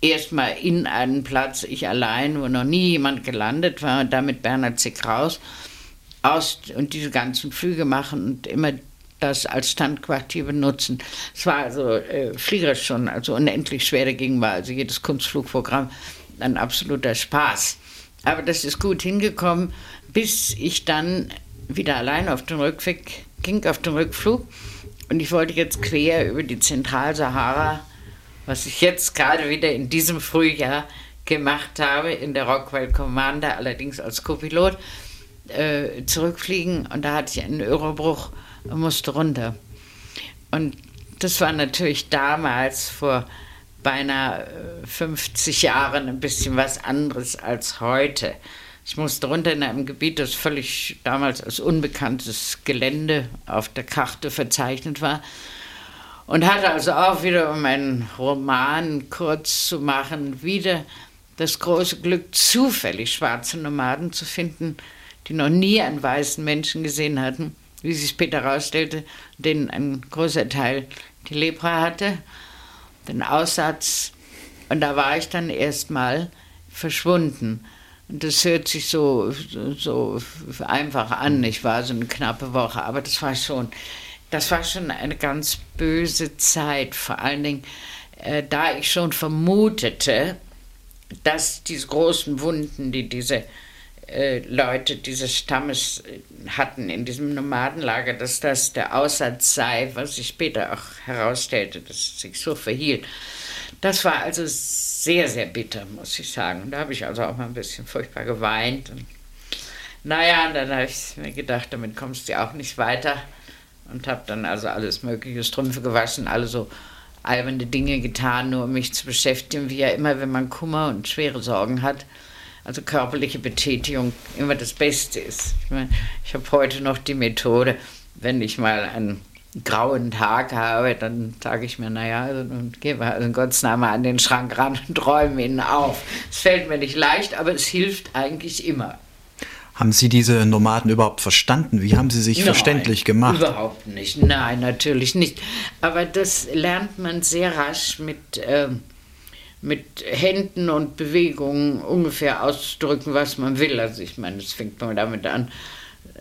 erstmal in einen Platz, ich allein, wo noch nie jemand gelandet war, und damit Bernhard Zick raus aus und diese ganzen Flüge machen und immer das als Standquartier benutzen. Es war also äh, fliegerisch schon also unendlich schwer dagegen war also jedes Kunstflugprogramm ein absoluter Spaß. Aber das ist gut hingekommen, bis ich dann wieder allein auf den Rückweg ging, auf den Rückflug. Und ich wollte jetzt quer über die Zentralsahara, was ich jetzt gerade wieder in diesem Frühjahr gemacht habe, in der Rockwell Commander, allerdings als Co-Pilot äh, zurückfliegen und da hatte ich einen Eurobruch und musste runter. Und das war natürlich damals vor beinahe 50 Jahren ein bisschen was anderes als heute. Ich musste runter in einem Gebiet, das völlig damals als unbekanntes Gelände auf der Karte verzeichnet war. Und hatte also auch wieder, um einen Roman kurz zu machen, wieder das große Glück, zufällig schwarze Nomaden zu finden, die noch nie einen weißen Menschen gesehen hatten, wie sich später herausstellte, denen ein großer Teil die Lepra hatte, den Aussatz. Und da war ich dann erstmal verschwunden. Das hört sich so, so, so einfach an. Ich war so eine knappe Woche, aber das war schon, das war schon eine ganz böse Zeit. Vor allen Dingen, äh, da ich schon vermutete, dass diese großen Wunden, die diese äh, Leute dieses Stammes äh, hatten in diesem Nomadenlager, dass das der Aussatz sei, was sich später auch herausstellte, dass es sich so verhielt. Das war also sehr, sehr bitter, muss ich sagen. Da habe ich also auch mal ein bisschen furchtbar geweint. Und naja, und dann habe ich mir gedacht, damit kommst du auch nicht weiter. Und habe dann also alles Mögliche, Strümpfe gewaschen, alle so alberne Dinge getan, nur um mich zu beschäftigen, wie ja immer, wenn man Kummer und schwere Sorgen hat also körperliche Betätigung immer das Beste ist. Ich, meine, ich habe heute noch die Methode, wenn ich mal einen grauen Tag habe, dann sage ich mir, naja, also, und gehe mal in Gottes Namen an den Schrank ran und räume ihn auf. Es fällt mir nicht leicht, aber es hilft eigentlich immer. Haben Sie diese Nomaden überhaupt verstanden? Wie haben Sie sich Nein, verständlich gemacht? Überhaupt nicht. Nein, natürlich nicht. Aber das lernt man sehr rasch mit. Äh, mit Händen und Bewegungen ungefähr auszudrücken, was man will. Also ich meine, es fängt man damit an,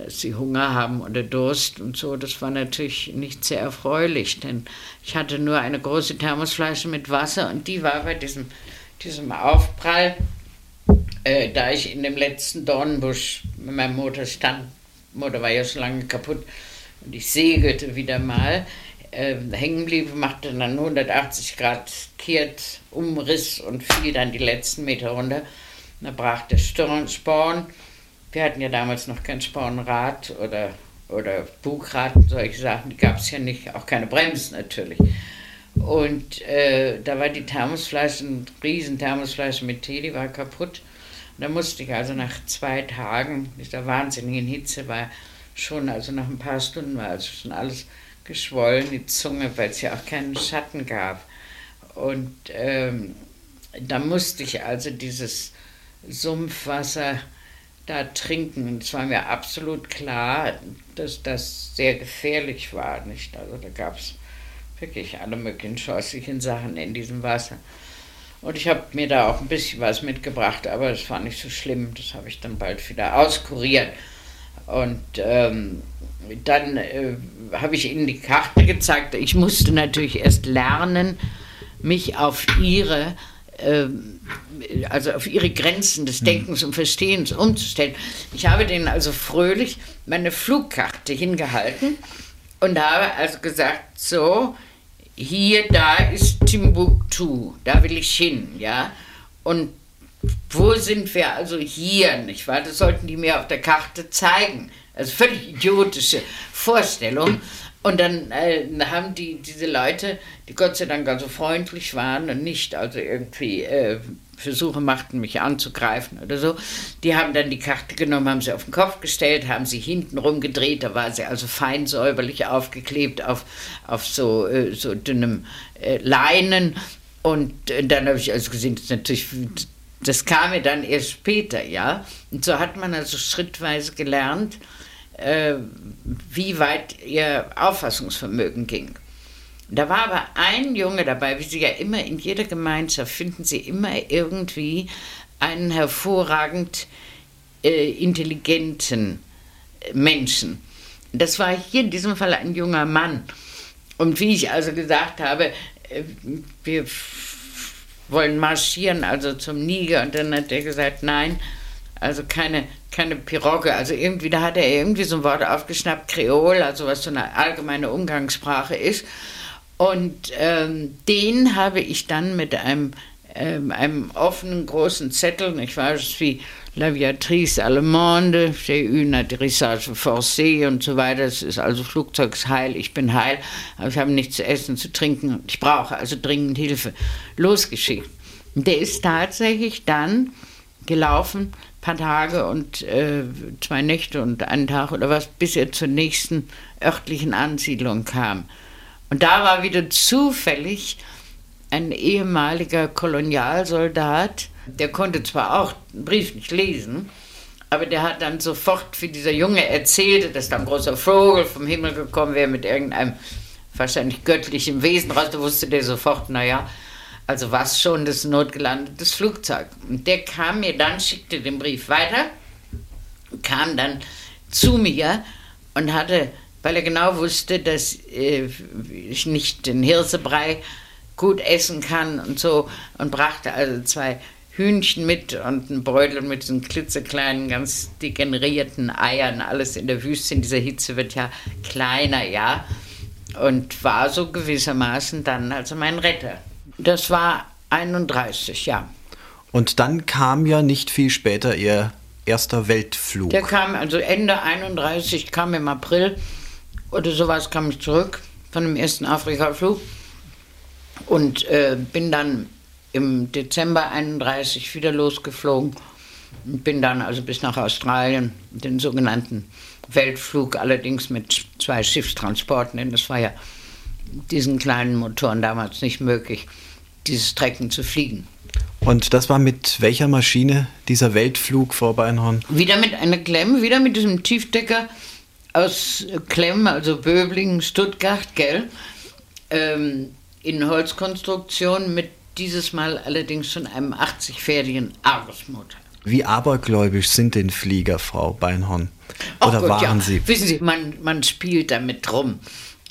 dass sie Hunger haben oder Durst und so. Das war natürlich nicht sehr erfreulich, denn ich hatte nur eine große Thermosflasche mit Wasser und die war bei diesem, diesem Aufprall, äh, da ich in dem letzten Dornbusch mit meinem Motor stand, Motor war ja schon lange kaputt und ich segelte wieder mal, äh, hängen blieb, machte dann 180 Grad kehrt, Umriss und fiel dann die letzten Meter runter. Da brach der Sporn. Wir hatten ja damals noch kein Spornrad oder, oder Bugrad, solche Sachen, gab es ja nicht, auch keine Bremsen natürlich. Und äh, da war die Thermosflasche, eine riesen Thermosflasche mit Tee, die war kaputt. Und da musste ich also nach zwei Tagen, dieser wahnsinnigen Hitze war schon, also nach ein paar Stunden war also schon alles geschwollen, die Zunge, weil es ja auch keinen Schatten gab. Und ähm, da musste ich also dieses Sumpfwasser da trinken. Und es war mir absolut klar, dass das sehr gefährlich war. Nicht? Also da gab es wirklich alle möglichen scheußlichen Sachen in diesem Wasser. Und ich habe mir da auch ein bisschen was mitgebracht, aber es war nicht so schlimm. Das habe ich dann bald wieder auskuriert. Und ähm, dann äh, habe ich ihnen die Karte gezeigt. Ich musste natürlich erst lernen, mich auf ihre, also auf ihre Grenzen des. Denkens und Verstehens umzustellen. Ich habe denen also fröhlich meine Flugkarte hingehalten und habe also gesagt, so, hier, da ist Timbuktu, da will ich hin, ja. Und wo sind wir also hier, nicht wahr? Das sollten die mir auf der Karte zeigen. Also völlig idiotische Vorstellung. Und dann äh, haben die diese Leute, die Gott sei Dank also freundlich waren und nicht also irgendwie äh, Versuche machten, mich anzugreifen oder so, die haben dann die Karte genommen, haben sie auf den Kopf gestellt, haben sie hinten rumgedreht, da war sie also fein säuberlich aufgeklebt auf, auf so, äh, so dünnem äh, Leinen. Und äh, dann habe ich also gesehen, das natürlich das kam mir dann erst später, ja. Und so hat man also schrittweise gelernt, äh, wie weit ihr Auffassungsvermögen ging. Da war aber ein Junge dabei, wie Sie ja immer in jeder Gemeinschaft finden Sie immer irgendwie einen hervorragend äh, intelligenten Menschen. Das war hier in diesem Fall ein junger Mann. Und wie ich also gesagt habe, äh, wir wollen marschieren, also zum Niger. Und dann hat er gesagt, nein, also keine, keine Pirogge. Also irgendwie, da hat er irgendwie so ein Wort aufgeschnappt, Kreol, also was so eine allgemeine Umgangssprache ist. Und ähm, den habe ich dann mit einem, ähm, einem offenen großen Zettel, ich weiß wie L'aviatrice allemande, j'ai une atterrissage forcé und so weiter. Es ist also Flugzeugsheil, ich bin heil, aber ich habe nichts zu essen, zu trinken. Ich brauche also dringend Hilfe. Losgeschickt. Der ist tatsächlich dann gelaufen, paar Tage und äh, zwei Nächte und einen Tag oder was, bis er zur nächsten örtlichen Ansiedlung kam. Und da war wieder zufällig ein ehemaliger Kolonialsoldat, der konnte zwar auch einen Brief nicht lesen, aber der hat dann sofort, wie dieser Junge erzählte, dass da ein großer Vogel vom Himmel gekommen wäre mit irgendeinem wahrscheinlich göttlichen Wesen raus, da wusste der sofort, naja, also was schon das notgelandetes Flugzeug. Und der kam mir dann, schickte den Brief weiter, kam dann zu mir und hatte, weil er genau wusste, dass äh, ich nicht den Hirsebrei gut essen kann und so, und brachte also zwei Hühnchen mit und ein Beutel mit diesen klitzekleinen, ganz degenerierten Eiern. Alles in der Wüste in dieser Hitze wird ja kleiner, ja. Und war so gewissermaßen dann also mein Retter. Das war 31, ja. Und dann kam ja nicht viel später Ihr erster Weltflug. Der kam, also Ende 31, kam im April oder sowas, kam ich zurück von dem ersten Afrikaflug und äh, bin dann im Dezember 31 wieder losgeflogen und bin dann also bis nach Australien, den sogenannten Weltflug, allerdings mit zwei Schiffstransporten, denn das war ja diesen kleinen Motoren damals nicht möglich, dieses Strecken zu fliegen. Und das war mit welcher Maschine dieser Weltflug vor Beinhorn? Wieder mit einer Klemm, wieder mit diesem Tiefdecker aus Klemm, also Böblingen, Stuttgart, gell? Ähm, in Holzkonstruktion mit dieses Mal allerdings schon einem 80-fähigen Argus-Motor. Wie abergläubisch sind denn Flieger, Frau Beinhorn? Oder Gott, waren ja. Sie? Wissen Sie, man, man spielt damit rum.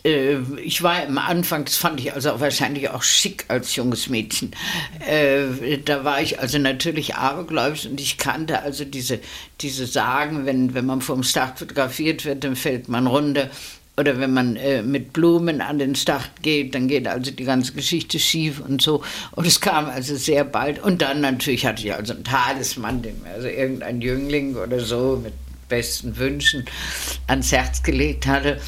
Äh, ich war am Anfang, das fand ich also wahrscheinlich auch schick als junges Mädchen. Äh, da war ich also natürlich abergläubisch und ich kannte also diese, diese Sagen, wenn, wenn man vom Start fotografiert wird, dann fällt man runter. Oder wenn man äh, mit Blumen an den Start geht, dann geht also die ganze Geschichte schief und so. Und es kam also sehr bald. Und dann natürlich hatte ich also einen Talisman, dem also irgendein Jüngling oder so mit besten Wünschen ans Herz gelegt hatte.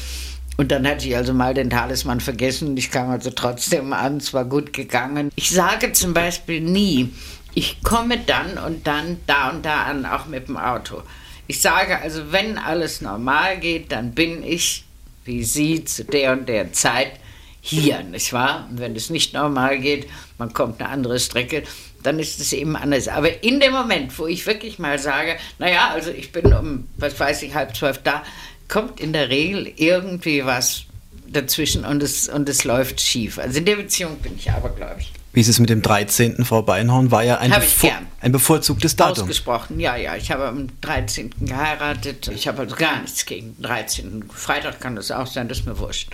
Und dann hatte ich also mal den Talisman vergessen. Ich kam also trotzdem an, es war gut gegangen. Ich sage zum Beispiel nie, ich komme dann und dann da und da an, auch mit dem Auto. Ich sage also, wenn alles normal geht, dann bin ich, wie Sie, zu der und der Zeit hier, nicht wahr? Und wenn es nicht normal geht, man kommt eine andere Strecke, dann ist es eben anders. Aber in dem Moment, wo ich wirklich mal sage, naja, also ich bin um, was weiß ich, halb zwölf da, kommt in der Regel irgendwie was dazwischen und es, und es läuft schief. Also in der Beziehung bin ich aber, glaube ich. Wie ist es mit dem 13. Frau Beinhorn? War ja ein, bevor, ein bevorzugtes Datum. Ausgesprochen, ja, ja. Ich habe am 13. geheiratet. Ich habe also gar nichts gegen den 13. Freitag kann das auch sein, das ist mir wurscht.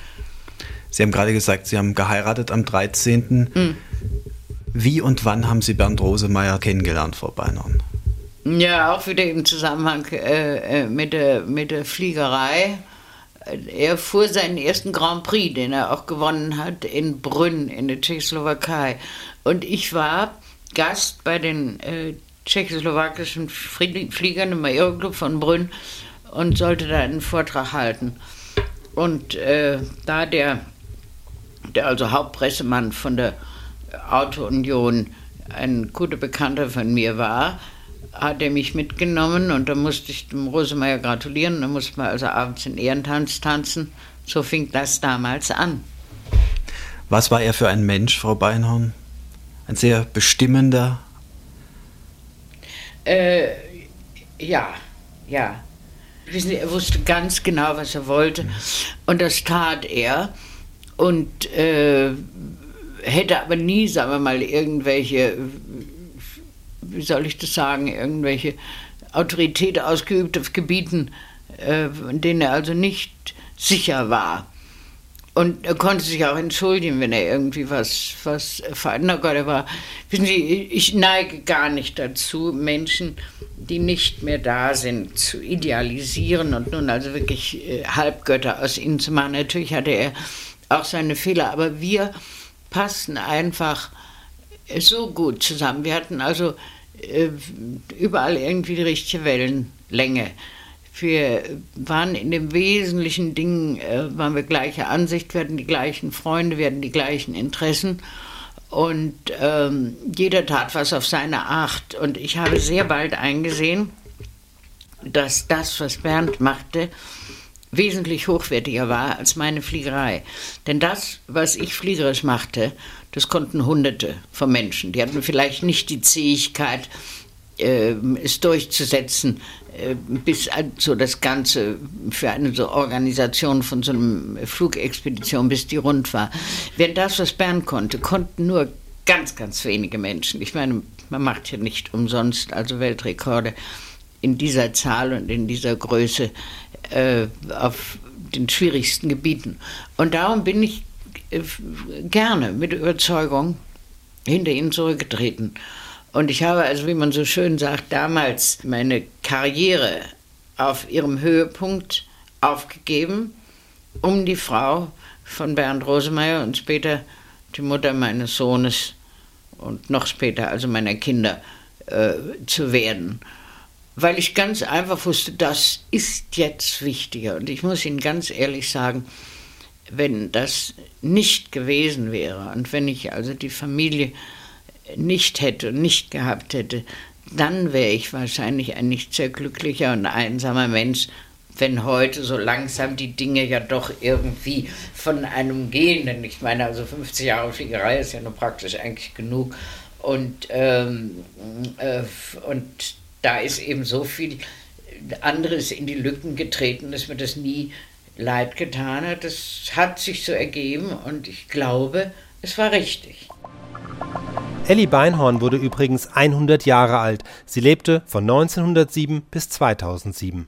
Sie haben gerade gesagt, Sie haben geheiratet am 13. Mhm. Wie und wann haben Sie Bernd Rosemeyer kennengelernt, Frau Beinhorn? Ja, auch wieder im Zusammenhang äh, äh, mit, der, mit der Fliegerei. Er fuhr seinen ersten Grand Prix, den er auch gewonnen hat, in Brünn in der Tschechoslowakei. Und ich war Gast bei den äh, tschechoslowakischen Fliegern im Aeroclub von Brünn und sollte da einen Vortrag halten. Und äh, da der, der also Hauptpressemann von der Auto-Union ein guter Bekannter von mir war, hat er mich mitgenommen und da musste ich dem Rosemeyer gratulieren. Da musste man also abends den Ehrentanz tanzen. So fing das damals an. Was war er für ein Mensch, Frau Beinhorn? Ein sehr bestimmender? Äh, ja, ja. Wissen Sie, er wusste ganz genau, was er wollte. Und das tat er. Und äh, hätte aber nie, sagen wir mal, irgendwelche wie soll ich das sagen, irgendwelche Autorität ausgeübt auf Gebieten, äh, in denen er also nicht sicher war. Und er konnte sich auch entschuldigen, wenn er irgendwie was, was verändert Gott, er war. Wissen Sie, ich neige gar nicht dazu, Menschen, die nicht mehr da sind, zu idealisieren und nun also wirklich äh, Halbgötter aus ihnen zu machen. Natürlich hatte er auch seine Fehler, aber wir passten einfach so gut zusammen. Wir hatten also überall irgendwie die richtige Wellenlänge. Wir waren in den wesentlichen Dingen, äh, waren wir gleicher Ansicht, hatten die gleichen Freunde, hatten die gleichen Interessen und ähm, jeder tat was auf seine Art. Und ich habe sehr bald eingesehen, dass das, was Bernd machte, wesentlich hochwertiger war als meine Fliegerei. Denn das, was ich fliegerisch machte, das konnten Hunderte von Menschen. Die hatten vielleicht nicht die Zähigkeit, äh, es durchzusetzen, äh, bis so das Ganze für eine so Organisation von so einer Flugexpedition, bis die rund war. Während das, was Bern konnte, konnten nur ganz, ganz wenige Menschen. Ich meine, man macht ja nicht umsonst also Weltrekorde in dieser Zahl und in dieser Größe äh, auf den schwierigsten Gebieten. Und darum bin ich gerne mit Überzeugung hinter ihnen zurückgetreten. Und ich habe also, wie man so schön sagt, damals meine Karriere auf ihrem Höhepunkt aufgegeben, um die Frau von Bernd Rosemeyer und später die Mutter meines Sohnes und noch später also meiner Kinder äh, zu werden weil ich ganz einfach wusste, das ist jetzt wichtiger. Und ich muss Ihnen ganz ehrlich sagen, wenn das nicht gewesen wäre und wenn ich also die Familie nicht hätte und nicht gehabt hätte, dann wäre ich wahrscheinlich ein nicht sehr glücklicher und einsamer Mensch, wenn heute so langsam die Dinge ja doch irgendwie von einem gehen. Denn ich meine, also 50 Jahre Fliegerei ist ja nur praktisch eigentlich genug. Und, ähm, äh, und da ist eben so viel anderes in die Lücken getreten, dass mir das nie leid getan hat. Das hat sich so ergeben und ich glaube, es war richtig. Ellie Beinhorn wurde übrigens 100 Jahre alt. Sie lebte von 1907 bis 2007.